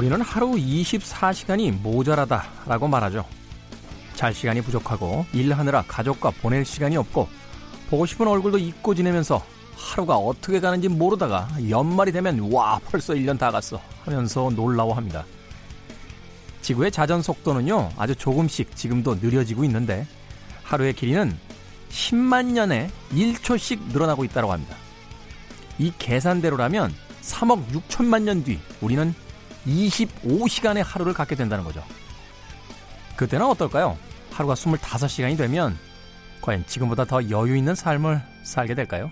우리는 하루 24시간이 모자라다라고 말하죠. 잘 시간이 부족하고 일하느라 가족과 보낼 시간이 없고 보고 싶은 얼굴도 잊고 지내면서 하루가 어떻게 가는지 모르다가 연말이 되면 와 벌써 1년 다 갔어 하면서 놀라워합니다. 지구의 자전 속도는요 아주 조금씩 지금도 느려지고 있는데 하루의 길이는 10만 년에 1초씩 늘어나고 있다고 합니다. 이 계산대로라면 3억 6천만 년 뒤 우리는 25시간의 하루를 갖게 된다는 거죠. 그때는 어떨까요? 하루가 25시간이 되면 과연 지금보다 더 여유 있는 삶을 살게 될까요?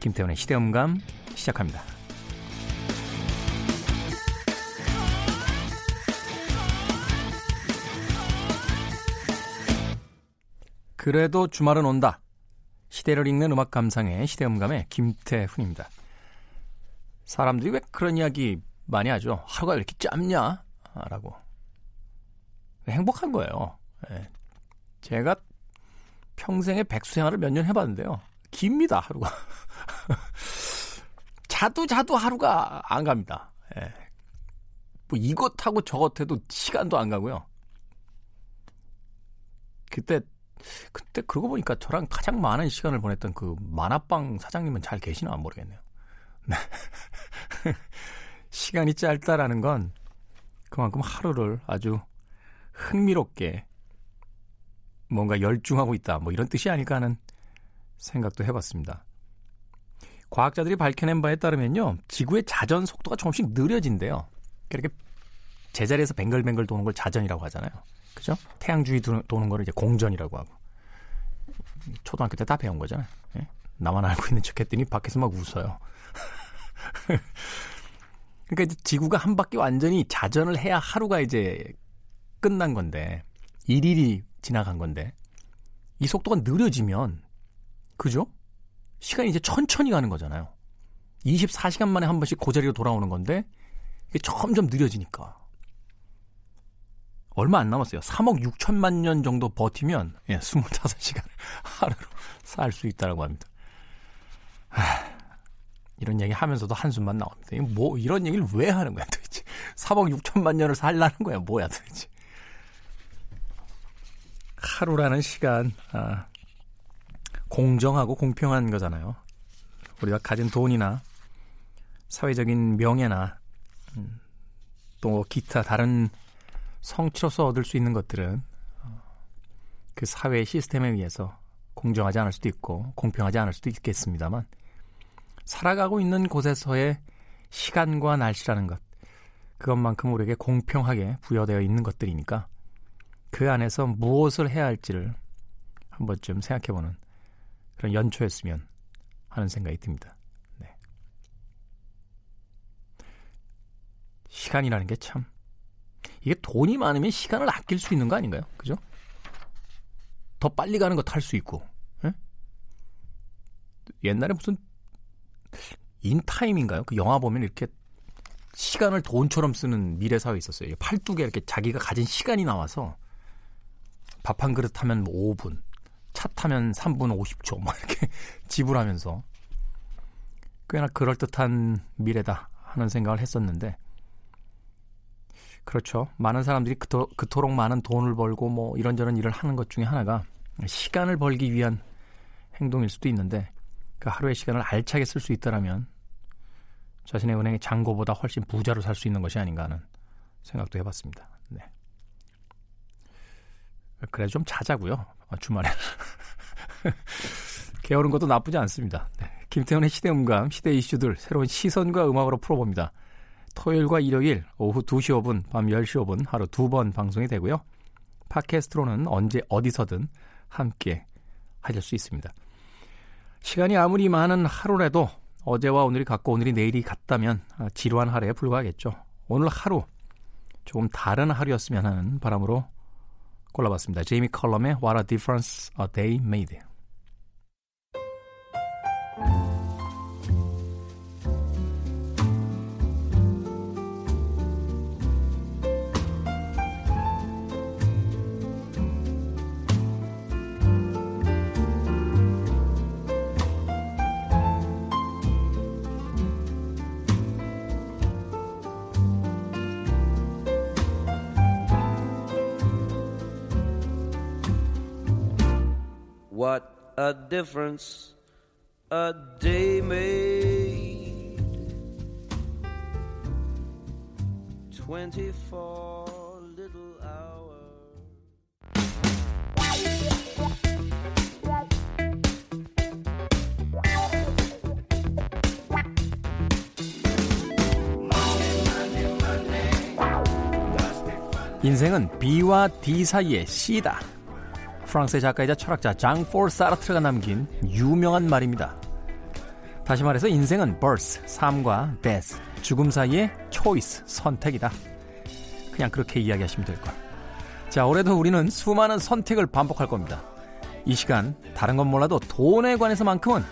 김태훈의 시대음감 시작합니다. 그래도 주말은 온다. 시대를 읽는 음악 감상의 시대음감의 김태훈입니다. 사람들이 왜 그런 이야기 많이 하죠? 하루가 왜 이렇게 짧냐? 라고. 행복한 거예요. 예. 제가 평생에 백수 생활을 몇 년 해봤는데요. 깁니다, 하루가. 자도 자도 하루가 안 갑니다. 예. 뭐 이것하고 저것해도 시간도 안 가고요. 그때 그때 그러고 보니까 저랑 가장 많은 시간을 보냈던 그 만화방 사장님은 잘 계시나 모르겠네요. 네. 시간이 짧다라는 건 그만큼 하루를 아주 흥미롭게 뭔가 열중하고 있다. 뭐 이런 뜻이 아닐까 하는 생각도 해봤습니다. 과학자들이 밝혀낸 바에 따르면요. 지구의 자전 속도가 조금씩 느려진대요. 이렇게 제자리에서 뱅글뱅글 도는 걸 자전이라고 하잖아요. 그죠? 태양 주위 도는 거를 이제 공전이라고 하고. 초등학교 때 다 배운 거잖아요. 예? 나만 알고 있는 척 했더니 밖에서 막 웃어요. 그러니까 이제 지구가 한 바퀴 완전히 자전을 해야 하루가 이제 끝난 건데, 일일이 지나간 건데, 이 속도가 느려지면, 그죠? 시간이 이제 천천히 가는 거잖아요. 24시간 만에 한 번씩 그 자리로 돌아오는 건데, 이게 점점 느려지니까. 얼마 안 남았어요. 3억 6천만 년 정도 버티면, 예, 25시간 하루로 살 수 있다라고 합니다. 하, 이런 얘기 하면서도 한숨만 나옵니다. 뭐, 이런 얘기를 왜 하는 거야, 도대체. 3억 6천만 년을 살라는 거야, 뭐야, 도대체. 하루라는 시간, 아, 공정하고 공평한 거잖아요. 우리가 가진 돈이나 사회적인 명예나 음, 또 기타 다른 성취로서 얻을 수 있는 것들은 어, 그 사회 시스템에 의해서 공정하지 않을 수도 있고 공평하지 않을 수도 있겠습니다만 살아가고 있는 곳에서의 시간과 날씨라는 것 그것만큼 우리에게 공평하게 부여되어 있는 것들이니까 그 안에서 무엇을 해야 할지를 한 번쯤 생각해보는 그런 연초였으면 하는 생각이 듭니다. 네. 시간이라는 게 참 이게 돈이 많으면 시간을 아낄 수 있는 거 아닌가요? 그죠? 더 빨리 가는 거 탈 수 있고. 에? 옛날에 무슨 인타임인가요? 그 영화 보면 이렇게 시간을 돈처럼 쓰는 미래 사회 있었어요. 팔뚝에 이렇게 자기가 가진 시간이 나와서 밥 한 그릇 하면 뭐 5분, 차 타면 3분 50초 막 이렇게 지불하면서 꽤나 그럴듯한 미래다 하는 생각을 했었는데 그렇죠. 많은 사람들이 그토, 그토록 많은 돈을 벌고 뭐 이런저런 일을 하는 것 중에 하나가 시간을 벌기 위한 행동일 수도 있는데 그 하루의 시간을 알차게 쓸 수 있다라면 자신의 은행의 잔고보다 훨씬 부자로 살 수 있는 것이 아닌가 하는 생각도 해봤습니다. 네. 그래 좀 자자고요. 어, 주말에 게으른 것도 나쁘지 않습니다. 네. 김태훈의 시대음감, 시대 이슈들 새로운 시선과 음악으로 풀어봅니다. 토요일과 일요일 오후 2시 5분, 밤 10시 5분 하루 두 번 방송이 되고요. 팟캐스트로는 언제 어디서든 함께 하실 수 있습니다. 시간이 아무리 많은 하루라도 어제와 오늘이 같고 오늘이 내일이 같다면 아, 지루한 하루에 불과하겠죠. 오늘 하루 조금 다른 하루였으면 하는 바람으로 골라봤습니다. 제이미 컬럼의 What a Difference a Day Made. Difference a day made. Twenty-four little hours. 인생은 B와 D 사이의 C다. 프랑스의 작가이자 철학자 장폴 사르트가 남긴 유명한 말입니다. 다시 말해서 인생은 birth, 삶과 death, 죽음 사이의 choice, 선택이다. 그냥 그렇게 이야기하시면 될 걸. 자, 올해도 우리는 수많은 선택을 반복할 겁니다. 이 시간 다른 건 몰라도 돈에 관해서만큼은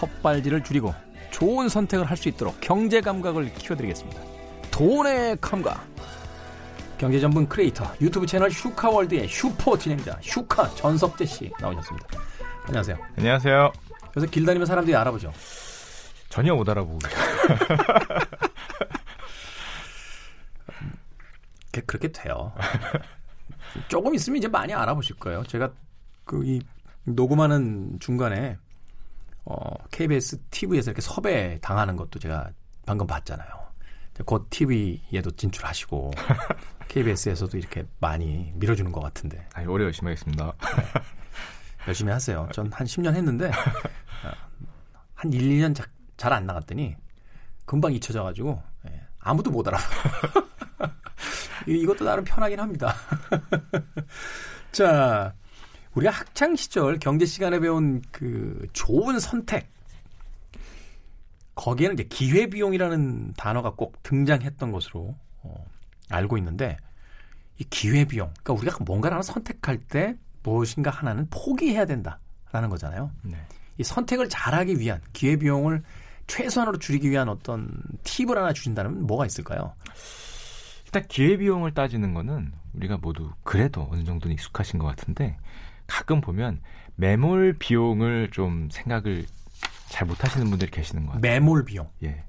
헛발질을 줄이고 좋은 선택을 할 수 있도록 경제 감각을 키워드리겠습니다. 돈의 감각. 경제 전문 크리에이터 유튜브 채널 슈카월드의 슈퍼 진행자 슈카 전석재 씨 나오셨습니다. 안녕하세요. 안녕하세요. 그래서 길 다니면 사람들이 알아보죠. 전혀 못 알아보고. 그- 그렇게 돼요. 조금 있으면 이제 많이 알아보실 거예요. 제가 그 이 녹음하는 중간에 어, KBS TV에서 이렇게 섭외 당하는 것도 제가 방금 봤잖아요. 곧 TV에도 진출하시고 KBS에서도 이렇게 많이 밀어주는 것 같은데 아, 올해 열심히 하겠습니다. 열심히 하세요. 전 한 10년 했는데 어, 한 1, 2년 잘 안 나갔더니 금방 잊혀져가지고 예, 아무도 못 알아. 이- 이것도 나름 편하긴 합니다. 자, 우리가 학창 시절 경제 시간에 배운 그 좋은 선택 거기에는 이제 기회 비용이라는 단어가 꼭 등장했던 것으로 어, 알고 있는데 이 기회 비용, 그러니까 우리가 뭔가를 하나 선택할 때 무엇인가 하나는 포기해야 된다라는 거잖아요. 네. 이 선택을 잘하기 위한 기회 비용을 최소한으로 줄이기 위한 어떤 팁을 하나 주신다면 뭐가 있을까요? 일단 기회비용을 따지는 거는 우리가 모두 그래도 어느 정도는 익숙하신 것 같은데 가끔 보면 매몰 비용을 좀 생각을 잘 못하시는 분들이 계시는 것 같아요. 매몰 비용. 예.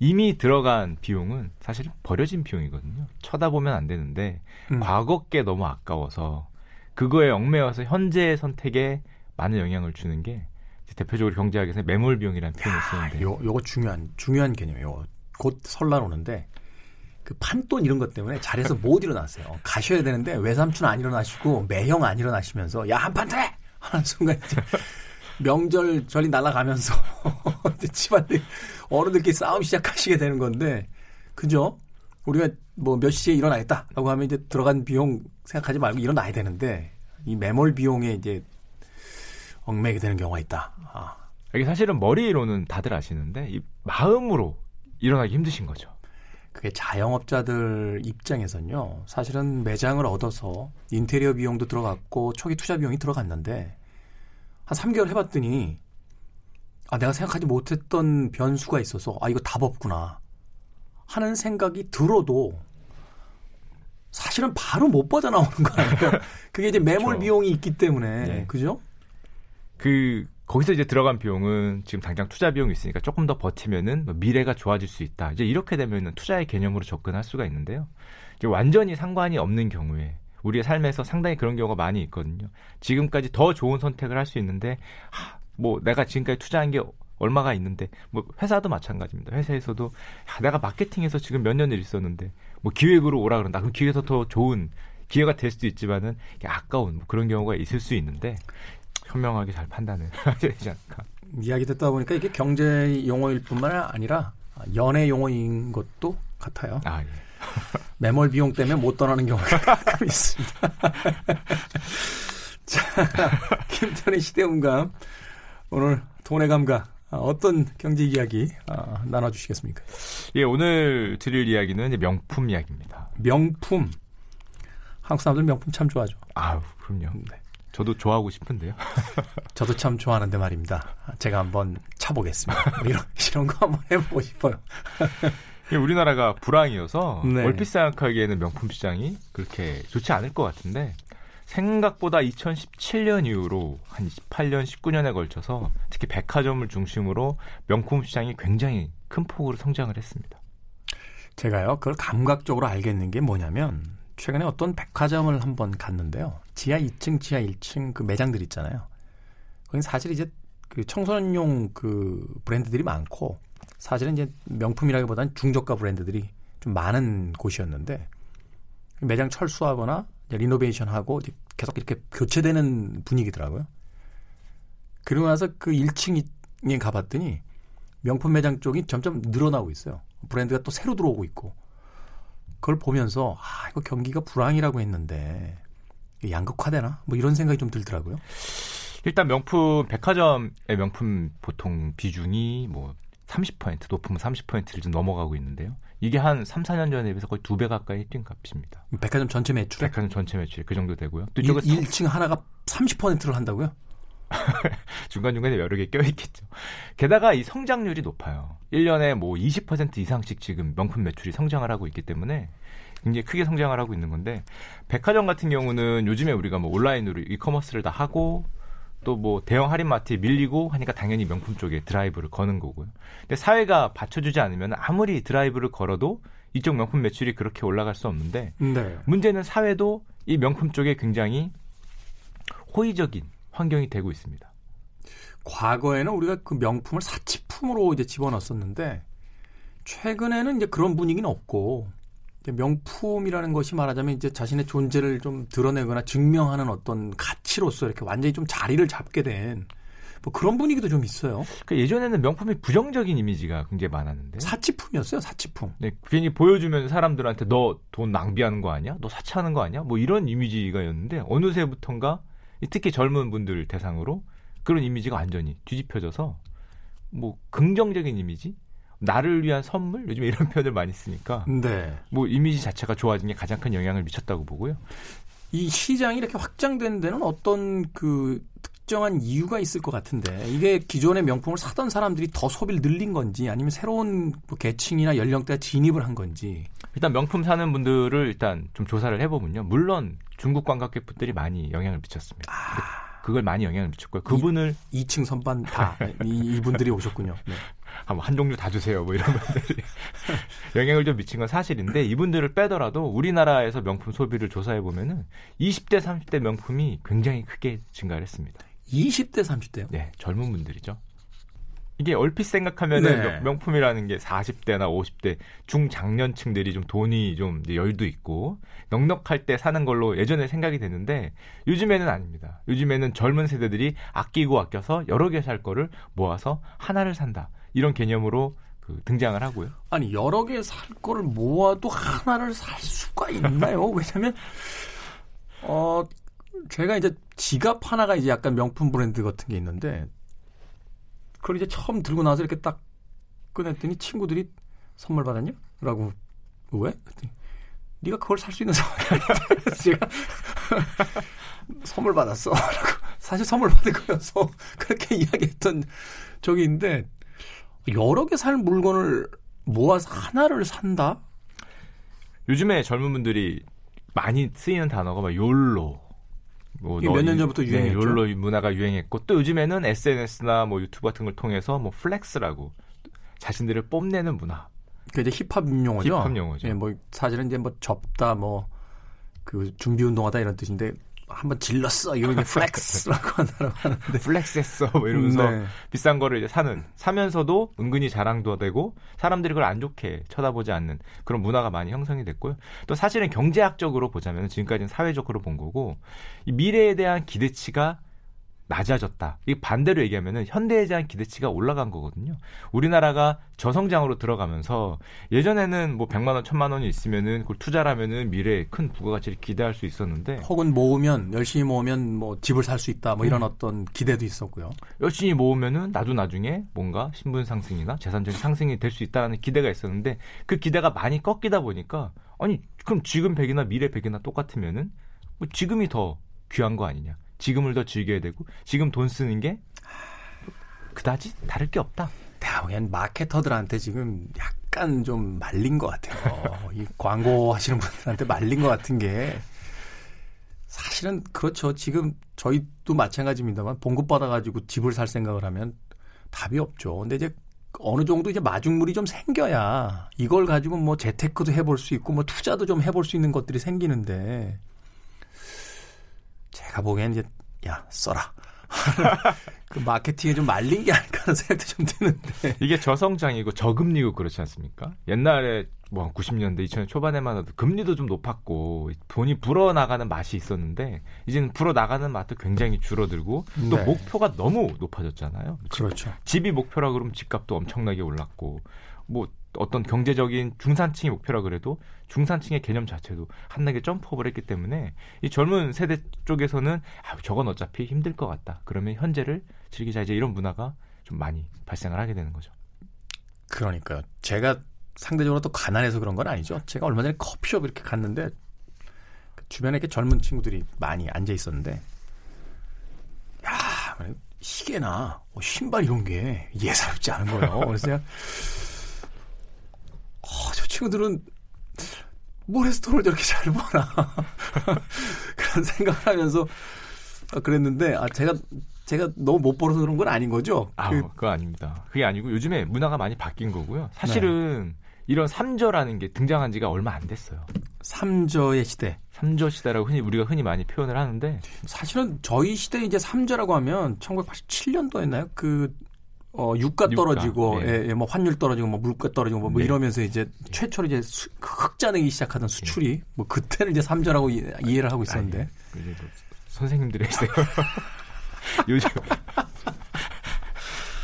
이미 들어간 비용은 사실 버려진 비용이거든요. 쳐다보면 안 되는데 음. 과거 게 너무 아까워서 그거에 얽매여서 현재의 선택에 많은 영향을 주는 게 대표적으로 경제학에서 매몰 비용이라는 표현을 쓰는데 요 요거 중요한 중요한 개념이에요. 곧 설날 오는데 그 판돈 이런 것 때문에 자리에서 못 일어나세요. 가셔야 되는데 외삼촌 안 일어나시고 매형 안 일어나시면서 야 한 판 돼! 하는 순간 이제 명절 전이 날아가면서 집안들 어른들끼리 싸움 시작하시게 되는 건데 그죠? 우리가 뭐 몇 시에 일어나겠다라고 하면 이제 들어간 비용 생각하지 말고 일어나야 되는데 이 매몰 비용에 이제 얽매게 되는 경우가 있다. 아, 이게 사실은 머리로는 다들 아시는데 이 마음으로 일어나기 힘드신 거죠. 그게 자영업자들 입장에선요. 사실은 매장을 얻어서 인테리어 비용도 들어갔고 초기 투자 비용이 들어갔는데 한 3개월 해봤더니 아 내가 생각하지 못했던 변수가 있어서 아 이거 답 없구나 하는 생각이 들어도 사실은 바로 못 빠져나오는 거 아니에요. 그게 이제 매몰 그렇죠. 비용이 있기 때문에 네. 그죠? 그 거기서 이제 들어간 비용은 지금 당장 투자 비용이 있으니까 조금 더 버티면은 뭐 미래가 좋아질 수 있다. 이제 이렇게 되면은 투자의 개념으로 접근할 수가 있는데요. 이제 완전히 상관이 없는 경우에 우리의 삶에서 상당히 그런 경우가 많이 있거든요. 지금까지 더 좋은 선택을 할 수 있는데 하, 뭐 내가 지금까지 투자한 게 얼마가 있는데 뭐 회사도 마찬가지입니다. 회사에서도 야, 내가 마케팅에서 지금 몇 년을 있었는데 뭐 기획으로 오라 그런다. 그럼 기회에서 더 좋은 기회가 될 수도 있지만은 아까운 뭐 그런 경우가 있을 수 있는데 현명하게 잘 판단을 해야 되지 않을까. 이야기 듣다 보니까 이게 경제 용어일 뿐만 아니라 연애 용어인 것도 같아요. 아, 예. 매몰 비용 때문에 못 떠나는 경우가 가끔 있습니다. 자, 김태현의 시대음감 오늘 돈의 감각 아, 어떤 경제 이야기 아, 나눠주시겠습니까? 예, 오늘 드릴 이야기는 명품 이야기입니다. 명품 한국 사람들 명품 참 좋아하죠. 아우, 그럼요. 네. 저도 좋아하고 싶은데요. 저도 참 좋아하는데 말입니다. 제가 한번 차보겠습니다. 이런, 이런 거 한번 해보고 싶어요. 예, 우리나라가 불황이어서 네. 얼핏 생각하기에는 명품 시장이 그렇게 좋지 않을 것 같은데 생각보다 2017년 이후로 한 28년, 19년에 걸쳐서 특히 백화점을 중심으로 명품 시장이 굉장히 큰 폭으로 성장을 했습니다. 제가요, 그걸 감각적으로 알겠는 게 뭐냐면, 최근에 어떤 백화점을 한번 갔는데요. 지하 2층, 지하 1층 그 매장들 있잖아요. 거긴 사실 이제 그 청소년용 그 브랜드들이 많고 사실은 이제 명품이라기보다는 중저가 브랜드들이 좀 많은 곳이었는데 매장 철수하거나 이제 리노베이션하고 계속 이렇게 교체되는 분위기더라고요. 그리고 나서 그 1층에 가봤더니 명품 매장 쪽이 점점 늘어나고 있어요. 브랜드가 또 새로 들어오고 있고. 그걸 보면서 아 이거 경기가 불황이라고 했는데 양극화되나? 뭐 이런 생각이 좀 들더라고요. 일단 명품 백화점의 명품 보통 비중이 뭐 30% 높으면 30%를 좀 넘어가고 있는데요. 이게 한 3, 4년 전에 비해서 거의 두 배 가까이 뛴 값입니다. 백화점 전체 매출에 백화점 전체 매출이 그 정도 되고요. 또 1, 이쪽에 1층 하나가 30%를 한다고요? 중간중간에 여러 개 껴있겠죠. 게다가 이 성장률이 높아요. 1년에 뭐 20% 이상씩 지금 명품 매출이 성장을 하고 있기 때문에 굉장히 크게 성장을 하고 있는 건데 백화점 같은 경우는 요즘에 우리가 뭐 온라인으로 이커머스를 다 하고 또 뭐 대형 할인마트에 밀리고 하니까 당연히 명품 쪽에 드라이브를 거는 거고요. 근데 사회가 받쳐주지 않으면 아무리 드라이브를 걸어도 이쪽 명품 매출이 그렇게 올라갈 수 없는데 네. 문제는 사회도 이 명품 쪽에 굉장히 호의적인 환경이 되고 있습니다. 과거에는 우리가 그 명품을 사치품으로 이제 집어넣었었는데 최근에는 이제 그런 분위기는 없고 명품이라는 것이 말하자면 이제 자신의 존재를 좀 드러내거나 증명하는 어떤 가치로서 이렇게 완전히 좀 자리를 잡게 된 뭐 그런 분위기도 좀 있어요. 그 예전에는 명품이 부정적인 이미지가 굉장히 많았는데 사치품이었어요, 사치품. 네, 괜히 보여주면 사람들한테 너 돈 낭비하는 거 아니야? 너 사치하는 거 아니야? 뭐 이런 이미지가였는데 어느새부턴가 이 특히 젊은 분들 대상으로 그런 이미지가 완전히 뒤집혀져서 뭐 긍정적인 이미지, 나를 위한 선물 요즘에 이런 표현을 많이 쓰니까 네. 뭐 이미지 자체가 좋아진 게 가장 큰 영향을 미쳤다고 보고요. 이 시장이 이렇게 확장된 데는 어떤 그 특정한 이유가 있을 것 같은데 이게 기존의 명품을 사던 사람들이 더 소비를 늘린 건지 아니면 새로운 뭐 계층이나 연령대가 진입을 한 건지 일단 명품 사는 분들을 일단 좀 조사를 해보면요. 물론 중국 관광객분들이 많이 영향을 미쳤습니다. 그걸 많이 영향을 미쳤고요. 그분을 2층 선반 다 이, 이분들이 오셨군요. 네. 한, 한 종류 다 주세요. 뭐 이런 분들이 영향을 좀 미친 건 사실인데 이분들을 빼더라도 우리나라에서 명품 소비를 조사해 보면은 20대 30대 명품이 굉장히 크게 증가를 했습니다. 20대 30대요. 네, 젊은 분들이죠. 이게 얼핏 생각하면은 네. 명- 명품이라는 게 40대나 50대 중장년층들이 좀 돈이 좀 여유도 있고 넉넉할 때 사는 걸로 예전에 생각이 됐는데 요즘에는 아닙니다. 요즘에는 젊은 세대들이 아끼고 아껴서 여러 개 살 거를 모아서 하나를 산다. 이런 개념으로 그 등장을 하고요. 아니 여러 개 살 거를 모아도 하나를 살 수가 있나요? 왜냐면 어 제가 이제 지갑 하나가 이제 약간 명품 브랜드 같은 게 있는데 그걸 이제 처음 들고 나서 이렇게 딱 꺼냈더니 친구들이 선물 받았냐? 라고 왜? 그랬더니 네가 그걸 살 수 있는 상황이 아니다. 그래서 제가 선물 받았어. 라고 사실 선물 받은 거여서 그렇게 이야기했던 적이 있는데 여러 개 살 물건을 모아서 하나를 산다? 요즘에 젊은 분들이 많이 쓰이는 단어가 막 욜로. 뭐 몇년 이- 전부터 네, 유행했죠. 욜로 문화가 유행했고 또 요즘에는 SNS나 뭐 유튜브 같은 걸 통해서 뭐 flex라고 자신들을 뽐내는 문화. 그 이제 힙합 용어죠. 힙합 용어죠. 예, 뭐 사실은 이제 뭐 접다 뭐 그 준비 운동하다 이런 뜻인데 한번 질렀어 이거 이제 flex라고 한다고 하는데. flex했어 뭐 이러면서 네. 비싼 거를 이제 사는 사면서도 은근히 자랑도 되고 사람들이 그걸 안 좋게 쳐다보지 않는 그런 문화가 많이 형성이 됐고요. 또 사실은 경제학적으로 보자면 지금까지는 사회적으로 본 거고 이 미래에 대한 기대치가 낮아졌다. 이 반대로 얘기하면은 현대에 대한 기대치가 올라간 거거든요. 우리나라가 저성장으로 들어가면서 예전에는 뭐 100만 원, 1000만 원이 있으면은 그걸 투자하면은 미래에 큰 부가가치를 기대할 수 있었는데 혹은 모으면 열심히 모으면 뭐 집을 살 수 있다 뭐 이런 음. 어떤 기대도 있었고요. 열심히 모으면은 나도 나중에 뭔가 신분 상승이나 재산적인 상승이 될 수 있다는 기대가 있었는데 그 기대가 많이 꺾이다 보니까 아니 그럼 지금 100이나 미래 100이나 똑같으면은 뭐 지금이 더 귀한 거 아니냐 지금을 더 즐겨야 되고 지금 돈 쓰는 게 그다지 다를 게 없다 내가 보기엔 마케터들한테 지금 약간 좀 말린 것 같아요. 이 광고 하시는 분들한테 말린 것 같은 게 사실은 그렇죠. 지금 저희도 마찬가지입니다만 봉급 받아가지고 집을 살 생각을 하면 답이 없죠. 근데 이제 어느 정도 이제 마중물이 좀 생겨야 이걸 가지고 뭐 재테크도 해볼 수 있고 뭐 투자도 좀 해볼 수 있는 것들이 생기는데 제가 보기엔 이제 야 써라 그 마케팅에 좀 말린 게 아닐까 하는 생각도 좀 드는데. 이게 저성장이고 저금리고 그렇지 않습니까? 옛날에 뭐 90년대 2000년 초반에만 해도 금리도 좀 높았고 돈이 불어 나가는 맛이 있었는데 이제는 불어 나가는 맛도 굉장히 줄어들고 또 네. 목표가 너무 높아졌잖아요. 그렇죠. 집이 목표라 그러면 집값도 엄청나게 올랐고 뭐 어떤 경제적인 중산층이 목표라 그래도 중산층의 개념 자체도 한나게 점프업을 했기 때문에 이 젊은 세대 쪽에서는 아, 저건 어차피 힘들 것 같다. 그러면 현재를 즐기자 이제 이런 문화가 좀 많이 발생을 하게 되는 거죠. 그러니까요. 제가 상대적으로 또 가난해서 그런 건 아니죠. 제가 얼마 전에 커피숍 이렇게 갔는데 그 주변에 이렇게 젊은 친구들이 많이 앉아 있었는데 야 시계나 뭐 신발 이런 게 예사롭지 않은 거예요. 그래서 어, 저 친구들은 모래스톤을 저렇게 잘 보나 그런 생각을 하면서 어, 그랬는데 아 제가 제가 너무 못 벌어서 그런 건 아닌 거죠. 아, 그, 그거 아닙니다. 그게 아니고 요즘에 문화가 많이 바뀐 거고요. 사실은 이런 삼저라는 게 등장한 지가 얼마 안 됐어요. 삼저의 시대. 삼저 시대라고 흔히 우리가 흔히 많이 표현을 하는데 사실은 저희 시대 이제 삼저라고 하면 1987년도였나요? 그 어, 유가 유가, 떨어지고, 예. 예, 예, 뭐 환율 떨어지고, 뭐 물가 떨어지고, 뭐, 뭐 네. 이러면서 이제 최초로 이제 수, 흑자내기 시작하던 수출이 뭐 그때를 이제 삼저라고 이, 이해를 하고 있었는데. 아니, 이제 뭐 선생님들이 있어요. 요즘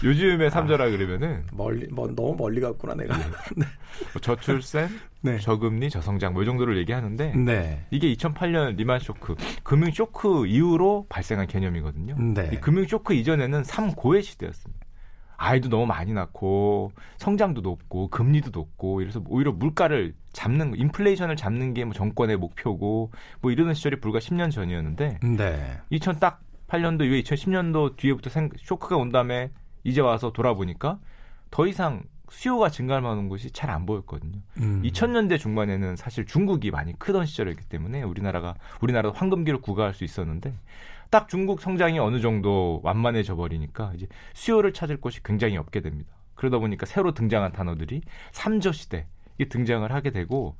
요즘에 삼저라 그러면은 멀리, 뭐 너무 멀리 갔구나 내가. 뭐 저출생, 네. 저금리, 저성장 뭐 이 정도를 얘기하는데 네. 이게 2008년 리만 쇼크, 금융 쇼크 이후로 발생한 개념이거든요. 네. 이 금융 쇼크 이전에는 3고의 시대였습니다. 아이도 너무 많이 낳고 성장도 높고 금리도 높고 이래서 오히려 물가를 잡는 인플레이션을 잡는 게 뭐 정권의 목표고 뭐 이러는 시절이 불과 10년 전이었는데 네. 2000딱 8년도 이후에 2010년도 뒤에부터 생- 쇼크가 온 다음에 이제 와서 돌아보니까 더 이상 수요가 증가하는 것이 잘 안 보였거든요. 음. 2000년대 중반에는 사실 중국이 많이 크던 시절이었기 때문에 우리나라가 우리나라도 황금기를 구가할 수 있었는데 딱 중국 성장이 어느 정도 완만해져 버리니까 이제 수요를 찾을 곳이 굉장히 없게 됩니다. 그러다 보니까 새로 등장한 단어들이 삼저 시대 이 등장을 하게 되고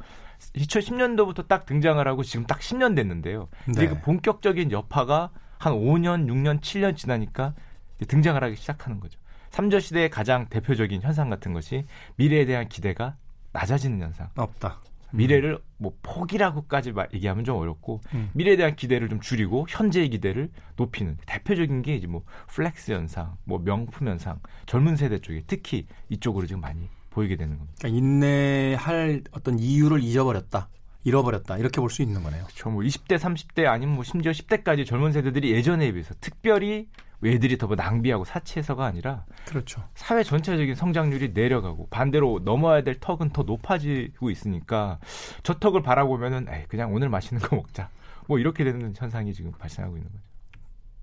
2010년도부터 딱 등장을 하고 지금 딱 10년 됐는데요. 이제 네. 그 본격적인 여파가 한 5년, 6년, 7년 지나니까 이제 등장을 하기 시작하는 거죠. 삼저 시대의 가장 대표적인 현상 같은 것이 미래에 대한 기대가 낮아지는 현상. 없다. 미래를 뭐 포기라고까지 말- 얘기하면 좀 어렵고 음. 미래에 대한 기대를 좀 줄이고 현재의 기대를 높이는 대표적인 게 이제 뭐 flex 현상, 뭐 명품 현상, 젊은 세대 쪽에 특히 이쪽으로 지금 많이 보이게 되는 겁니다. 그러니까 인내할 어떤 이유를 잊어버렸다. 잃어버렸다. 이렇게 볼 수 있는 거네요. 그렇죠. 뭐 20대, 30대 아니면 뭐 심지어 10대까지 젊은 세대들이 예전에 비해서 특별히 애들이 더뭐 낭비하고 사치해서가 아니라 그렇죠. 사회 전체적인 성장률이 내려가고 반대로 넘어야 될 턱은 더 높아지고 있으니까 저 턱을 바라보면은 에이, 그냥 오늘 맛있는 거 먹자. 뭐 이렇게 되는 현상이 지금 발생하고 있는 거죠.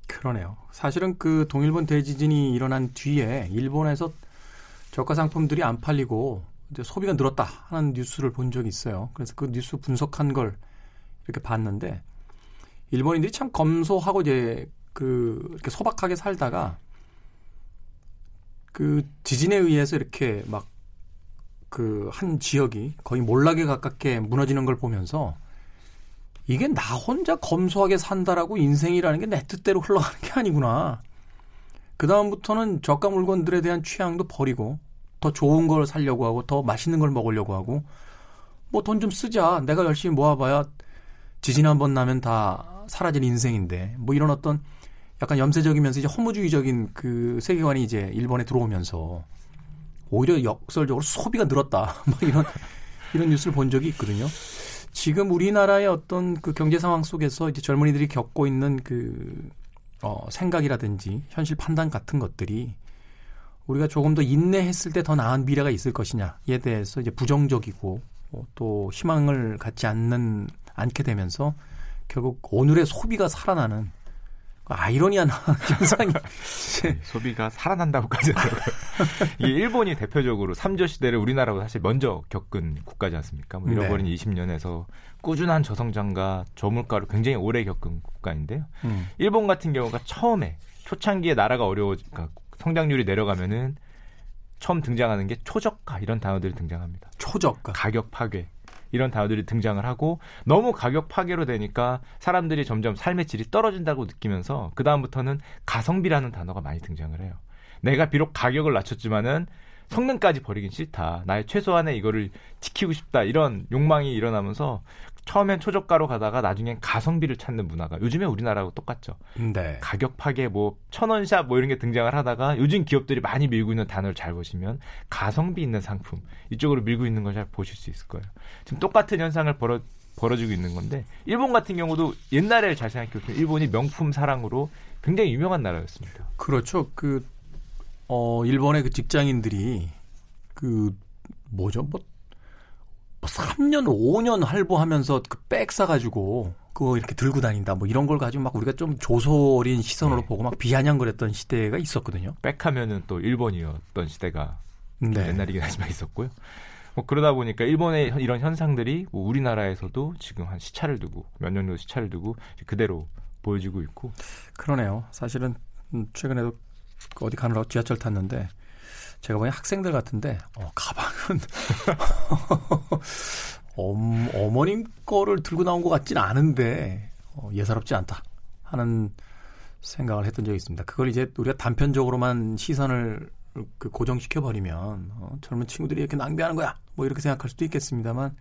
그러네요. 사실은 그 동일본 대지진이 일어난 뒤에 일본에서 저가 상품들이 안 팔리고 이제 소비가 늘었다 하는 뉴스를 본 적이 있어요. 그래서 그 뉴스 분석한 걸 이렇게 봤는데 일본인들이 참 검소하고 이제 그 이렇게 소박하게 살다가 그 지진에 의해서 이렇게 막 그 한 지역이 거의 몰락에 가깝게 무너지는 걸 보면서 이게 나 혼자 검소하게 산다라고 인생이라는 게 내 뜻대로 흘러가는 게 아니구나. 그 다음부터는 저가 물건들에 대한 취향도 버리고 더 좋은 걸 살려고 하고 더 맛있는 걸 먹으려고 하고 뭐 돈 좀 쓰자. 내가 열심히 모아봐야 지진 한 번 나면 다 사라질 인생인데 뭐 이런 어떤 약간 염세적이면서 이제 허무주의적인 그 세계관이 이제 일본에 들어오면서 오히려 역설적으로 소비가 늘었다. 막 이런 이런 뉴스를 본 적이 있거든요. 지금 우리나라의 어떤 그 경제 상황 속에서 이제 젊은이들이 겪고 있는 그 어, 생각이라든지 현실 판단 같은 것들이 우리가 조금 더 인내했을 때 더 나은 미래가 있을 것이냐에 대해서 이제 부정적이고 어, 또 희망을 갖지 않는 않게 되면서 결국 오늘의 소비가 살아나는 그 아이러니한 현상이 네, 소비가 살아난다고까지. 이게 일본이 대표적으로 삼저 시대를 우리나라보다 사실 먼저 겪은 국가지 않습니까? 뭐 잃어버린 네. 20년에서 꾸준한 저성장과 저물가를 굉장히 오래 겪은 국가인데요. 음, 일본 같은 경우가 처음에 초창기에 나라가 어려워 그러니까 성장률이 내려가면은 처음 등장하는 게 초저가 이런 단어들이 등장합니다. 초저가 가격 파괴. 이런 단어들이 등장을 하고 너무 가격 파괴로 되니까 사람들이 점점 삶의 질이 떨어진다고 느끼면서 그 다음부터는 가성비라는 단어가 많이 등장을 해요. 내가 비록 가격을 낮췄지만은 성능까지 버리긴 싫다. 나의 최소한의 이거를 지키고 싶다. 이런 욕망이 일어나면서 처음엔 초저가로 가다가 나중엔 가성비를 찾는 문화가 요즘에 우리나라하고 똑같죠. 네. 가격 파괴 뭐 천원샵 뭐 이런 게 등장을 하다가 요즘 기업들이 많이 밀고 있는 단어를 잘 보시면 가성비 있는 상품 이쪽으로 밀고 있는 걸 잘 보실 수 있을 거예요. 지금 똑같은 현상을 벌어 벌어지고 있는 건데 일본 같은 경우도 옛날에 잘 생각해 보면 일본이 명품 사랑으로 굉장히 유명한 나라였습니다. 그렇죠. 그, 어, 일본의 그 직장인들이 그, 뭐죠? 뭐, 뭐 3년, 5년 할부하면서 그백 사가지고 그거 이렇게 들고 다닌다. 뭐 이런 걸 가지고 막 우리가 좀 조소어린 시선으로 네. 보고 막 비아냥거렸던 시대가 있었거든요. 백하면은 또 일본이었던 시대가 좀 네. 옛날이긴 하지만 있었고요. 뭐 그러다 보니까 일본의 현- 이런 현상들이 뭐 우리나라에서도 지금 한 시차를 두고 몇 년 정도 시차를 두고 그대로 보여지고 있고 그러네요. 사실은 음, 최근에도 그 어디 가느라고 지하철 탔는데 제가 보니 학생들 같은데 어, 가방은 엄, 어머님 거를 들고 나온 것 같진 않은데 어, 예사롭지 않다 하는 생각을 했던 적이 있습니다. 그걸 이제 우리가 단편적으로만 시선을 그 고정시켜 버리면 어, 젊은 친구들이 이렇게 낭비하는 거야 뭐 이렇게 생각할 수도 있겠습니다만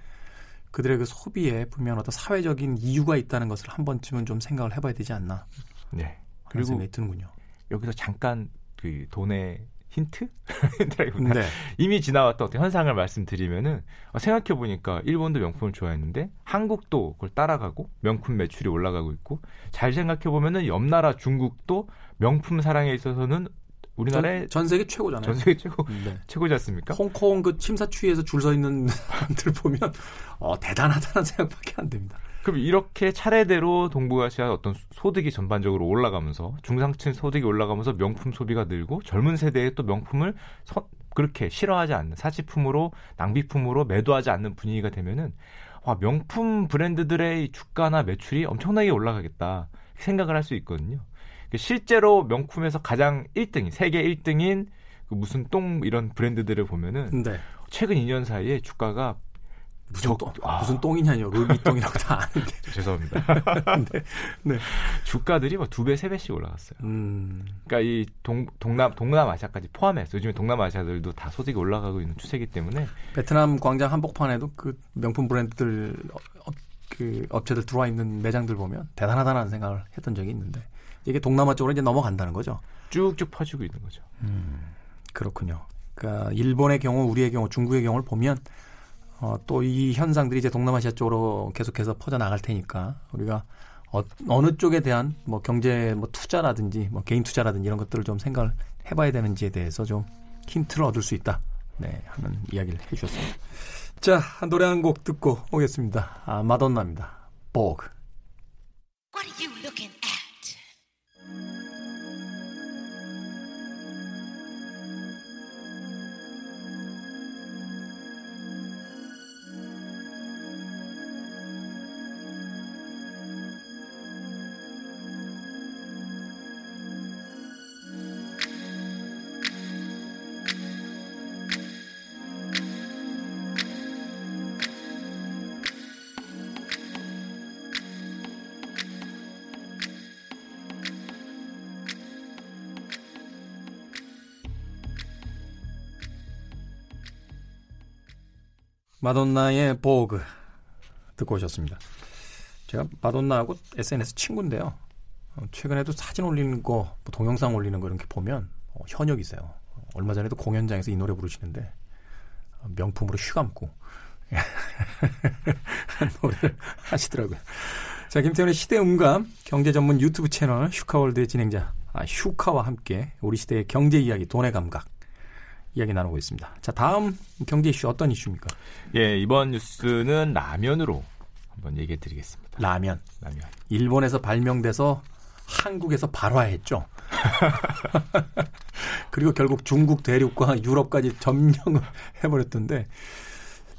그들의 그 소비에 분명 어떤 사회적인 이유가 있다는 것을 한 번쯤은 좀 생각을 해봐야 되지 않나 네. 그리고 그리고 생각이 드는군요. 여기서 잠깐 그 돈의 힌트? 힌트라기보다 네. 이미 지나왔던 어떤 현상을 말씀드리면은 어, 생각해 보니까 일본도 명품을 좋아했는데 한국도 그걸 따라가고 명품 매출이 올라가고 있고 잘 생각해 보면은 옆 나라 중국도 명품 사랑에 있어서는 우리나라의 전, 전 세계 최고잖아요. 전 세계 최고 네. 최고지 않습니까? 홍콩 그 침사추이에서 줄 서 있는 사람들 보면 어, 대단하다는 생각밖에 안 됩니다. 그럼 이렇게 차례대로 동북아시아 어떤 소득이 전반적으로 올라가면서 중상층 소득이 올라가면서 명품 소비가 늘고 젊은 세대에 또 명품을 선- 그렇게 싫어하지 않는 사치품으로 낭비품으로 매도하지 않는 분위기가 되면은 와 명품 브랜드들의 이 주가나 매출이 엄청나게 올라가겠다 생각을 할 수 있거든요. 실제로 명품에서 가장 1등, 세계 1등인 그 무슨 똥 이런 브랜드들을 보면은 네. 최근 2년 사이에 주가가 무슨 적- 똥, 아. 무슨 똥이냐뇨. 루비똥이라고 다 아는데. 죄송합니다. 네. 네. 주가들이 뭐두 배, 세 배씩 올라갔어요. 음, 그러니까 이 동, 동남 동남아시아까지 포함해서 요즘에 동남아시아들도 다 소득이 올라가고 있는 추세이기 때문에 베트남 광장 한복판에도 그 명품 브랜드들 어, 어, 그 업체들 들어와 있는 매장들 보면 대단하다는 생각을 했던 적이 있는데 이게 동남아 쪽으로 이제 넘어간다는 거죠. 쭉쭉 퍼지고 있는 거죠. 그렇군요. 그러니까 일본의 경우, 우리의 경우, 중국의 경우를 보면 어, 또 이 현상들이 이제 동남아시아 쪽으로 계속해서 퍼져 나갈 테니까 우리가 어, 어느 쪽에 대한 뭐 경제 뭐 투자라든지 뭐 개인 투자라든지 이런 것들을 좀 생각을 해봐야 되는지에 대해서 좀 힌트를 얻을 수 있다. 네, 하는 이야기를 해주셨습니다. 자, 노래 한 곡 듣고 오겠습니다. 아, 마돈나입니다. 보그. What are you looking 마돈나의 보그 듣고 오셨습니다. 제가 마돈나하고 SNS 친구인데요. 어, 최근에도 사진 올리는 거, 뭐 동영상 올리는 거 이렇게 보면 어, 현역이세요. 어, 얼마 전에도 공연장에서 이 노래 부르시는데 어, 명품으로 휘감고 노래를 하시더라고요. 자, 김태훈의 시대 음감 경제 전문 유튜브 채널 슈카월드의 진행자 아, 슈카와 함께 우리 시대의 경제 이야기, 돈의 감각 이야기 나누고 있습니다. 자, 다음 경제 이슈 어떤 이슈입니까? 예, 이번 뉴스는 라면으로 한번 얘기해 드리겠습니다. 라면. 라면. 일본에서 발명돼서 한국에서 발화했죠. 그리고 결국 중국 대륙과 유럽까지 점령을 해버렸던데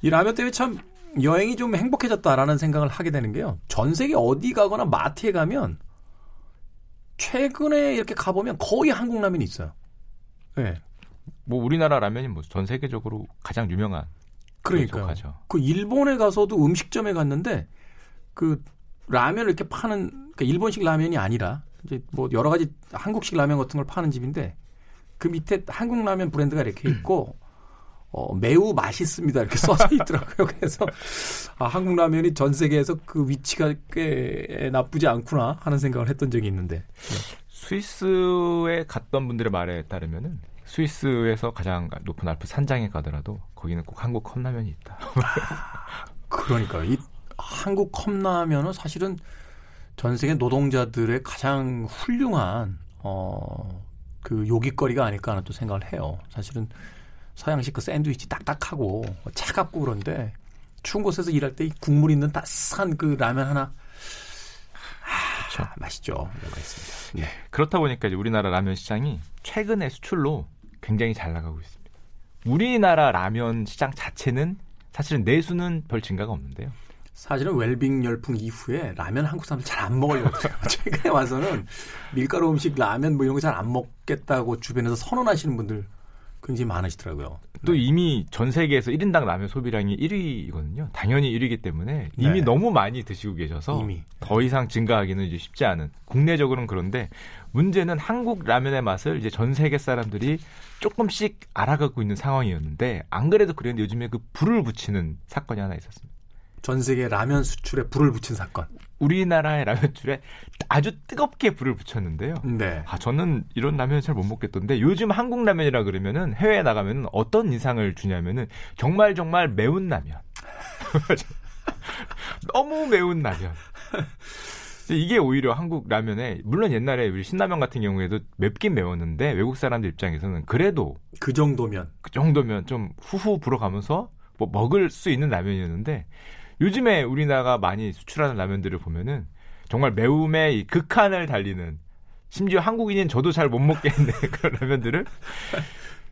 이 라면 때문에 참 여행이 좀 행복해졌다라는 생각을 하게 되는 게요. 전 세계 어디 가거나 마트에 가면 최근에 이렇게 가보면 거의 한국 라면이 있어요. 네. 뭐 우리나라 라면이 뭐 전 세계적으로 가장 유명한 그러니까요. 그 일본에 가서도 음식점에 갔는데 그 라면을 이렇게 파는 그러니까 일본식 라면이 아니라 이제 뭐 여러 가지 한국식 라면 같은 걸 파는 집인데 그 밑에 한국 라면 브랜드가 이렇게 있고 어, 매우 맛있습니다. 이렇게 써져 있더라고요. 그래서 아, 한국 라면이 전 세계에서 그 위치가 꽤 나쁘지 않구나 하는 생각을 했던 적이 있는데. 스위스에 갔던 분들의 말에 따르면은 스위스에서 가장 높은 알프 산장에 가더라도 거기는 꼭 한국 컵라면이 있다. 그러니까 이 한국 컵라면은 사실은 전 세계 노동자들의 가장 훌륭한 어 그 요깃거리가 아닐까 하는 또 생각을 해요. 사실은 서양식 그 샌드위치 딱딱하고 차갑고 그런데 추운 곳에서 일할 때 이 국물 있는 따스한 그 라면 하나 아, 그렇죠. 맛있죠. 이런 있습니다. 네. 그렇다 보니까 이제 우리나라 라면 시장이 최근에 수출로 굉장히 잘 나가고 있습니다. 우리나라 라면 시장 자체는 사실은 내수는 별 증가가 없는데요. 사실은 웰빙 열풍 이후에 라면 한국 사람들 잘 안 먹으려고. 최근에 와서는 밀가루 음식 라면 뭐 이런 거 잘 안 먹겠다고 주변에서 선언하시는 분들 굉장히 많으시더라고요. 또 이미 전 세계에서 1인당 라면 소비량이 1위거든요. 당연히 1위기 때문에 이미 네. 너무 많이 드시고 계셔서 이미. 더 이상 증가하기는 이제 쉽지 않은 국내적으로는 그런데 문제는 한국 라면의 맛을 이제 전 세계 사람들이 조금씩 알아가고 있는 상황이었는데 안 그래도 그랬는데 요즘에 그 불을 붙이는 사건이 하나 있었습니다. 전 세계 라면 수출에 불을 붙인 사건. 우리나라의 라면줄에 아주 뜨겁게 불을 붙였는데요. 네. 아, 저는 이런 라면 잘 못 먹겠던데 요즘 한국 라면이라 그러면은 해외에 나가면 어떤 인상을 주냐면은 정말 정말 매운 라면. 너무 매운 라면. 이게 오히려 한국 라면에 물론 옛날에 우리 신라면 같은 경우에도 맵긴 매웠는데 외국 사람들 입장에서는 그래도 그 정도면 그 정도면 좀 후후 불어가면서 뭐 먹을 수 있는 라면이었는데 요즘에 우리나라가 많이 수출하는 라면들을 보면은 정말 매움의 이 극한을 달리는 심지어 한국인인 저도 잘 못 먹겠는 그런 라면들을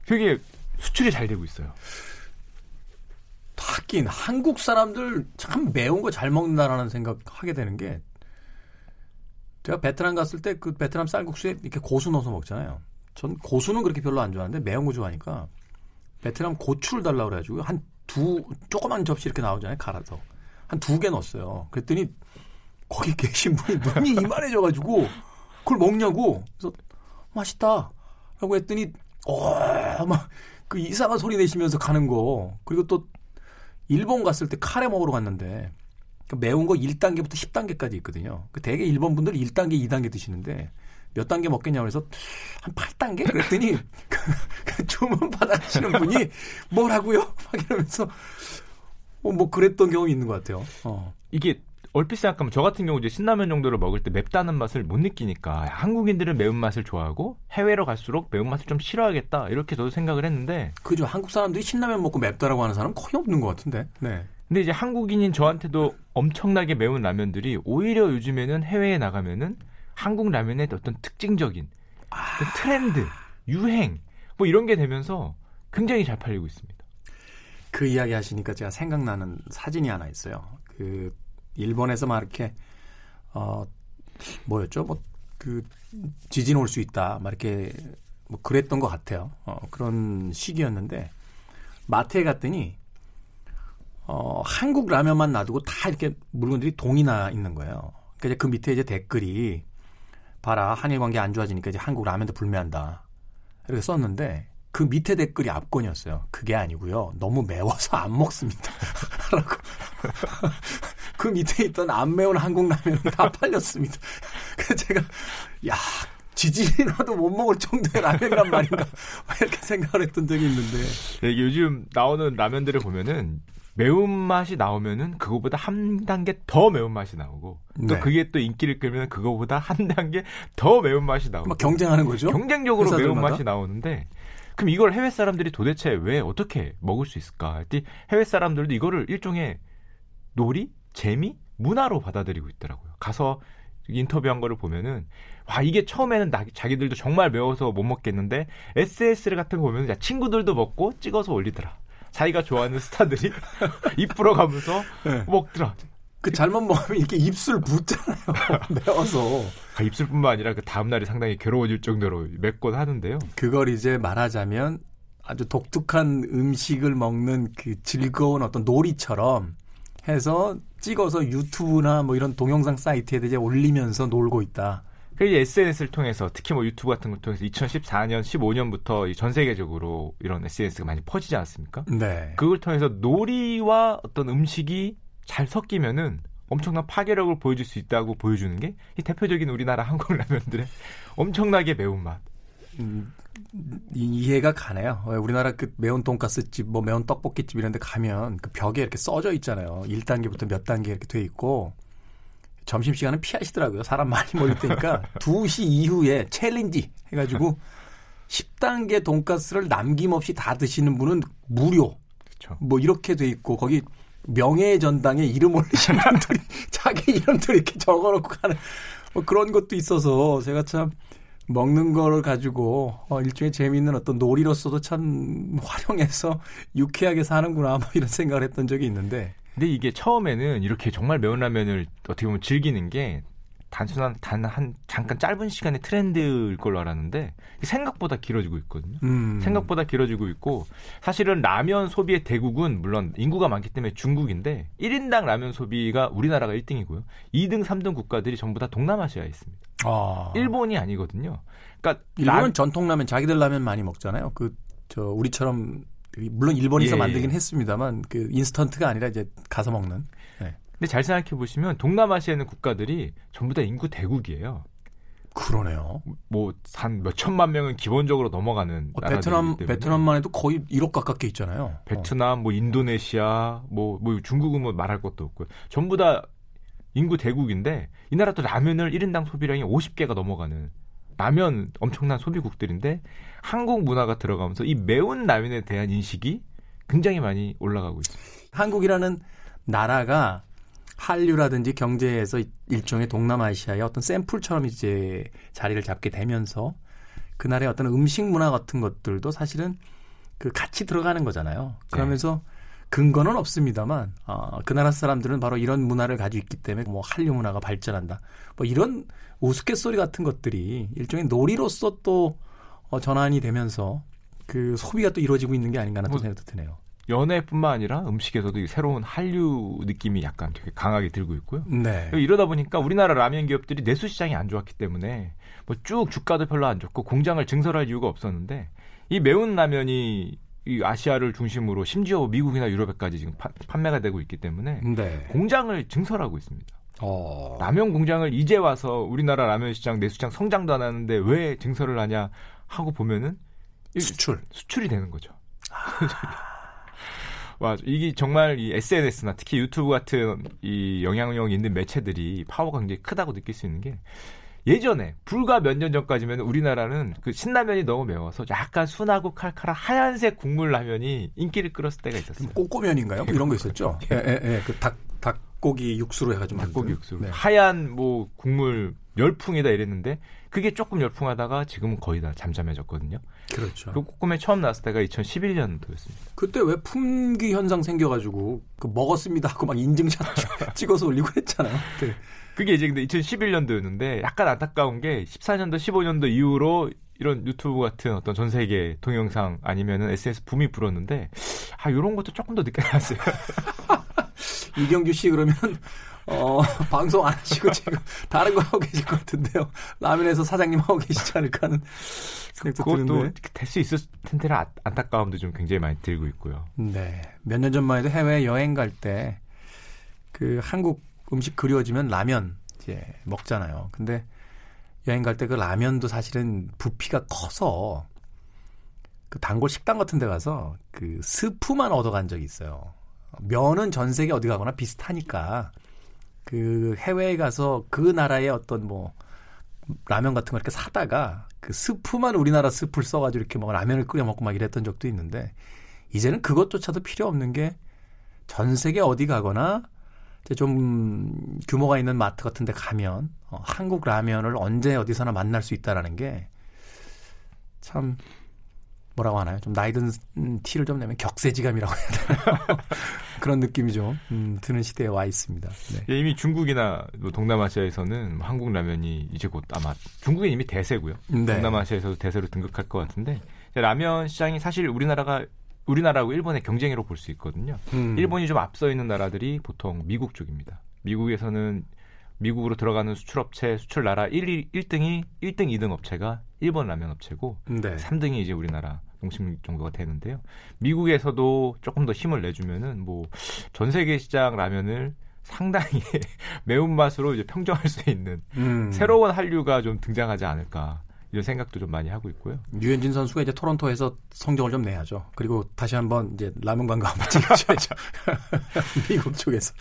되게 수출이 잘 되고 있어요. 하긴 한국 사람들 참 매운 거 잘 먹는다라는 생각 하게 되는 게 제가 베트남 갔을 때 그 베트남 쌀국수에 이렇게 고수 넣어서 먹잖아요. 전 고수는 그렇게 별로 안 좋아하는데 매운 거 좋아하니까 베트남 고추를 달라고 그래가지고 한 두 조그만 접시 이렇게 나오잖아요. 갈아서 한 두 개 넣었어요. 그랬더니 거기 계신 분이 눈이 이만해져가지고 그걸 먹냐고 그래서 맛있다라고 했더니 어막그 이상한 소리 내시면서 가는 거 그리고 또 일본 갔을 때 카레 먹으러 갔는데 그 매운 거 1단계부터 10단계까지 있거든요. 그 대개 일본 분들 1단계, 2단계 드시는데 몇 단계 먹겠냐고 그래서 한 8단계? 그랬더니 그, 그 주문 받아가시는 분이 뭐라고요? 막 이러면서 어, 뭐 그랬던 경험이 있는 것 같아요. 어. 이게 얼핏 생각하면 저 같은 경우 이제 신라면 정도를 먹을 때 맵다는 맛을 못 느끼니까 한국인들은 매운 맛을 좋아하고 해외로 갈수록 매운 맛을 좀 싫어하겠다 이렇게 저도 생각을 했는데 그죠. 한국 사람들이 신라면 먹고 맵다라고 하는 사람은 거의 없는 것 같은데. 네. 근데 이제 한국인인 저한테도 엄청나게 매운 라면들이 오히려 요즘에는 해외에 나가면은 한국 라면의 어떤 특징적인 그 트렌드, 유행 뭐 이런 게 되면서 굉장히 잘 팔리고 있습니다. 그 이야기 하시니까 제가 생각나는 사진이 하나 있어요. 그 일본에서 막 이렇게 어 뭐였죠? 뭐 그 지진 올 수 있다. 막 이렇게 뭐 그랬던 것 같아요. 어 그런 시기였는데 마트에 갔더니 어 한국 라면만 놔두고 다 이렇게 물건들이 동이 나 있는 거예요. 그러니까 이제 그 밑에 이제 댓글이 봐라 한일 관계 안 좋아지니까 이제 한국 라면도 불매한다. 이렇게 썼는데 그 밑에 댓글이 압권이었어요. 그게 아니고요. 너무 매워서 안 먹습니다. 라고. 그 밑에 있던 안 매운 한국 라면은 다 팔렸습니다. 그래서 제가 야 지진이 나도 못 먹을 정도의 라면이란 말인가 이렇게 생각을 했던 적이 있는데 네, 요즘 나오는 라면들을 보면은 매운 맛이 나오면은 그거보다 한 단계 더 매운 맛이 나오고 또 네. 그게 또 인기를 끌면 그거보다 한 단계 더 매운 맛이 나오고 막 경쟁하는 거죠. 경쟁적으로 회사들마다? 매운 맛이 나오는데 그럼 이걸 해외 사람들이 도대체 왜 어떻게 먹을 수 있을까? 해외 사람들도 이거를 일종의 놀이, 재미, 문화로 받아들이고 있더라고요. 가서 인터뷰한 거를 보면은 와 이게 처음에는 나- 자기들도 정말 매워서 못 먹겠는데 SS를 같은 거 보면 야 친구들도 먹고 찍어서 올리더라. 자기가 좋아하는 스타들이 입 불어가면서 네. 먹더라. 그 잘못 먹으면 이렇게 입술 붓잖아요. 매워서. 아, 입술뿐만 아니라 그 다음 날이 상당히 괴로워질 정도로 맵곤 하는데요. 그걸 이제 말하자면 아주 독특한 음식을 먹는 그 즐거운 어떤 놀이처럼 해서 찍어서 유튜브나 뭐 이런 동영상 사이트에 이제 올리면서 놀고 있다. 그 SNS를 통해서 특히 뭐 유튜브 같은 걸 통해서 2014년, 15년부터 전 세계적으로 이런 SNS가 많이 퍼지지 않았습니까? 네. 그걸 통해서 놀이와 어떤 음식이 잘 섞이면은 엄청난 파괴력을 보여줄 수 있다고 보여주는 게 이 대표적인 우리나라 한국 라면들의 엄청나게 매운맛. 음, 이- 이해가 가네요. 왜 우리나라 그 매운 돈가스집, 뭐 매운 떡볶이집 이런 데 가면 그 벽에 이렇게 써져 있잖아요. 1단계부터 몇 단계 이렇게 돼 있고 점심시간은 피하시더라고요. 사람 많이 몰릴 테니까 2시 이후에 challenge 해가지고 10단계 돈가스를 남김없이 다 드시는 분은 무료. 그렇죠. 뭐 이렇게 돼 있고 거기 명예의 전당에 이름 올리신 분들이 자기 이름들 이렇게 적어놓고 가는 뭐 그런 것도 있어서 제가 참 먹는 거를 가지고 어, 일종의 재미있는 어떤 놀이로서도 참 활용해서 유쾌하게 사는구나 뭐 이런 생각을 했던 적이 있는데. 근데 이게 처음에는 이렇게 정말 매운 라면을 어떻게 보면 즐기는 게 단순한 단 한 잠깐 짧은 시간의 트렌드일 걸로 알았는데 생각보다 길어지고 있거든요. 음, 생각보다 길어지고 있고 사실은 라면 소비의 대국은 물론 인구가 많기 때문에 중국인데 1인당 라면 소비가 우리나라가 1등이고요. 2등, 3등 국가들이 전부 다 동남아시아에 있습니다. 아, 일본이 아니거든요. 그러니까 일본은 라- 전통 라면 자기들 라면 많이 먹잖아요. 그 저 우리처럼 물론 일본에서 예, 만들긴 예. 했습니다만 그 인스턴트가 아니라 이제 가서 먹는. 네. 근데 잘 생각해 보시면 동남아시아에 있는 국가들이 전부 다 인구 대국이에요. 그러네요. 뭐한 몇천만 명은 기본적으로 넘어가는 어, 베트남. 베트남만 해도 거의 1억 가깝게 있잖아요. 베트남, 뭐 인도네시아, 뭐, 뭐 중국은 뭐 말할 것도 없고요. 전부 다 인구 대국인데 이 나라도 라면을 1인당 소비량이 50개가 넘어가는 라면 엄청난 소비국들인데 한국 문화가 들어가면서 이 매운 라면에 대한 인식이 굉장히 많이 올라가고 있습니다. 어, 한국이라는 나라가 한류라든지 경제에서 일종의 동남아시아의 어떤 샘플처럼 이제 자리를 잡게 되면서 그 나라의 어떤 음식 문화 같은 것들도 사실은 그 같이 들어가는 거잖아요. 그러면서 근거는 없습니다만 어, 그 나라 사람들은 바로 이런 문화를 가지고 있기 때문에 뭐 한류 문화가 발전한다. 뭐 이런 우스갯소리 같은 것들이 일종의 놀이로서 또 어, 전환이 되면서 그 소비가 또 이루어지고 있는 게 아닌가 하는 뭐, 생각도 드네요. 연애뿐만 아니라 음식에서도 이 새로운 한류 느낌이 약간 되게 강하게 들고 있고요. 네. 이러다 보니까 우리나라 라면 기업들이 내수 시장이 안 좋았기 때문에 뭐 쭉 주가도 별로 안 좋고 공장을 증설할 이유가 없었는데 이 매운 라면이 이 아시아를 중심으로 심지어 미국이나 유럽에까지 지금 파- 판매가 되고 있기 때문에 네. 공장을 증설하고 있습니다. 어. 라면 공장을 이제 와서 우리나라 라면 시장 내수 시장 성장도 안 하는데 왜 증설을 하냐 하고 보면은 이 수출. 수출이 되는 거죠. 와, 이게 정말 이 SNS나 특히 유튜브 같은 이 영향력 있는 매체들이 파워가 굉장히 크다고 느낄 수 있는 게 예전에 불과 몇 년 전까지면 우리나라는 그 신라면이 너무 매워서 약간 순하고 칼칼한 하얀색 국물 라면이 인기를 끌었을 때가 있었어요. 꼬꼬면인가요? 뭐 이런 거 있었죠. 예, 예, 예. 그 닭, 닭 고기 육수로 해가지고. 닭고기 육수. 네. 하얀 뭐 국물 열풍이다 이랬는데 그게 조금 열풍하다가 지금은 거의 다 잠잠해졌거든요. 그렇죠. 그 꼬꼬매 처음 나왔을 때가 2011년도였습니다. 그때 왜 품귀 현상 생겨가지고 그 먹었습니다 하고 막 인증샷 찍어서 올리고 했잖아요. 그때. 그게 이제 근데 2011년도였는데 약간 안타까운 게 14년도, 15년도 이후로 이런 유튜브 같은 어떤 전 세계 동영상 아니면은 SNS 붐이 불었는데 아 이런 것도 조금 더 늦게 나왔어요. 이경규 씨 그러면 어, 방송 안 하시고 지금 다른 거 하고 계실 것 같은데요. 라면에서 사장님 하고 계시지 않을까 하는 생각도 그것도. 될 수 있을 텐데 아- 안타까움도 좀 굉장히 많이 들고 있고요. 네. 몇 년 전만 해도 해외 여행 갈 때 그 한국 음식 그리워지면 라면 이제 먹잖아요. 근데 여행 갈 때 그 라면도 사실은 부피가 커서 그 단골 식당 같은 데 가서 그 스프만 얻어간 적이 있어요. 면은 전 세계 어디 가거나 비슷하니까 그 해외에 가서 그 나라의 어떤 뭐 라면 같은 거 이렇게 사다가 그 스프만 우리나라 스프를 써가지고 이렇게 막 라면을 끓여 먹고 막 이랬던 적도 있는데 이제는 그것조차도 필요 없는 게 전 세계 어디 가거나 이제 좀 규모가 있는 마트 같은 데 가면 어, 한국 라면을 언제 어디서나 만날 수 있다라는 게 참 뭐라고 하나요? 좀 나이 든 음, 티를 좀 내면 격세지감이라고 해야 되나요? 그런 느낌이 좀 음, 드는 시대에 와 있습니다. 네. 예, 이미 중국이나 뭐 동남아시아에서는 한국 라면이 이제 곧 아마 중국은 이미 대세고요. 네. 동남아시아에서도 대세로 등극할 것 같은데 라면 시장이 사실 우리나라가 우리나라하고 일본의 경쟁으로 볼수 있거든요. 음. 일본이 좀 앞서 있는 나라들이 보통 미국 쪽입니다. 미국에서는 미국으로 들어가는 수출업체, 수출 나라 1, 1등이 1등, 2등 업체가 일본 라면 업체고 네. 3등이 이제 우리나라 농심 정도가 되는데요. 미국에서도 조금 더 힘을 내주면은 뭐 전 세계 시장 라면을 상당히 매운맛으로 이제 평정할 수 있는 음. 새로운 한류가 좀 등장하지 않을까 이런 생각도 좀 많이 하고 있고요. 유현진 선수가 이제 토론토에서 성적을 좀 내야죠. 그리고 다시 한번 이제 라면 광고 한번 찍어줘야죠. 미국 쪽에서.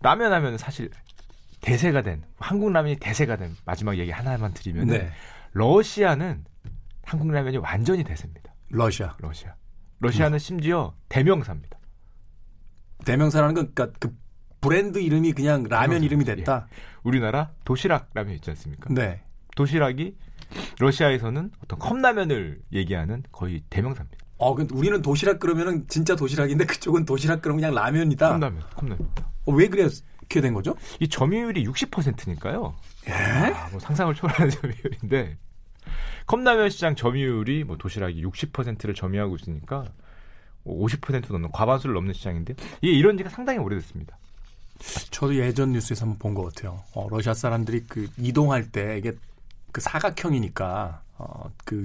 라면 하면 사실 대세가 된 한국 라면이 대세가 된 마지막 얘기 하나만 드리면 네. 러시아는 한국 라면이 완전히 대세입니다. 러시아. 러시아. 러시아는 심지어 대명사입니다. 대명사라는 건 그러니까 그 브랜드 이름이 그냥 라면 이름이 됐다. 우리나라 도시락 라면 있지 않습니까? 네. 도시락이 러시아에서는 어떤 컵라면을 얘기하는 거의 대명사입니다. 어, 근데 우리는 도시락 그러면은 진짜 도시락인데 그쪽은 도시락 그러면 그냥 라면이다. 컵라면, 컵라면. 어, 왜 그렇게 된 거죠? 이 점유율이 60%니까요. 예? 아, 뭐 상상을 초월하는 점유율인데 컵라면 시장 점유율이 뭐 도시락이 60%를 점유하고 있으니까 50% 넘는 과반수를 넘는 시장인데 이게 이런 지가 상당히 오래됐습니다. 저도 예전 뉴스에서 한번 본 것 같아요. 어, 러시아 사람들이 그 이동할 때 이게 그 사각형이니까 어, 그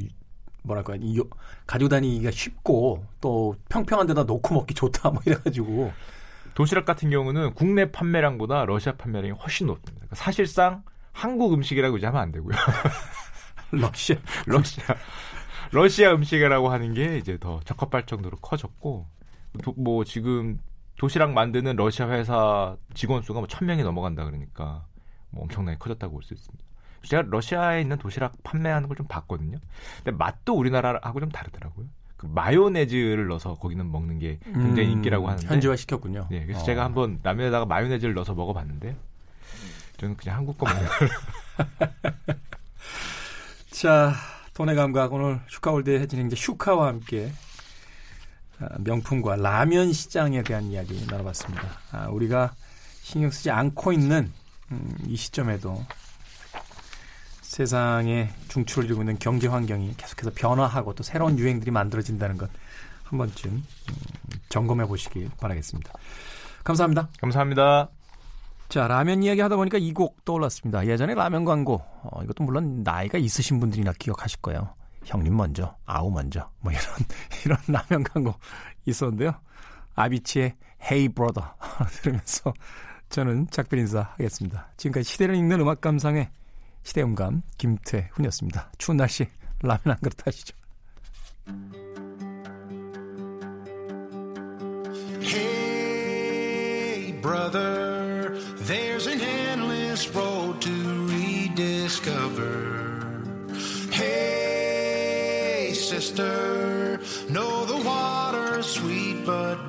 뭐랄까 이 가지고 다니기가 쉽고 또 평평한 데다 놓고 먹기 좋다 뭐 이래가지고 도시락 같은 경우는 국내 판매량보다 러시아 판매량이 훨씬 높습니다. 그러니까 사실상 한국 음식이라고 이제 하면 안 되고요. 러시아 러시아 러시아 음식이라고 하는 게 이제 더 적합할 정도로 커졌고 도, 뭐 지금 도시락 만드는 러시아 회사 직원 수가 뭐 천명이 넘어간다 그러니까 뭐 엄청나게 커졌다고 볼 수 있습니다. 제가 러시아에 있는 도시락 판매하는 걸 좀 봤거든요. 근데 맛도 우리나라하고 좀 다르더라고요. 그 마요네즈를 넣어서 거기는 먹는 게 굉장히 음, 인기라고 하는데 현지화 시켰군요. 네, 그래서 어. 제가 한번 라면에다가 마요네즈를 넣어서 먹어봤는데 저는 그냥 한국 거 먹는 자, 돈의 감각 오늘 슈카월드의 진행자 슈카와 함께 아, 명품과 라면 시장에 대한 이야기 나눠봤습니다. 아, 우리가 신경 쓰지 않고 있는 음, 이 시점에도 세상에 중추를 이루고 있는 경제 환경이 계속해서 변화하고 또 새로운 유행들이 만들어진다는 것 한 번쯤 음, 점검해 보시길 바라겠습니다. 감사합니다. 감사합니다. 자, 라면 이야기 하다 보니까 이 곡 떠올랐습니다. 예전에 라면 광고, 어, 이것도 물론 나이가 있으신 분들이나 기억하실 거예요. 형님 먼저, 아우 먼저, 뭐 이런, 이런 라면 광고 있었는데요. 아비치의 Hey Brother 들으면서 저는 작별 인사하겠습니다. 지금까지 시대를 읽는 음악 감상의 시대음감 김태훈이었습니다. 추운 날씨 라면 한 그릇 하시죠. Hey, brother, there's an endless road to rediscover. Hey, sister, know the water's sweet, but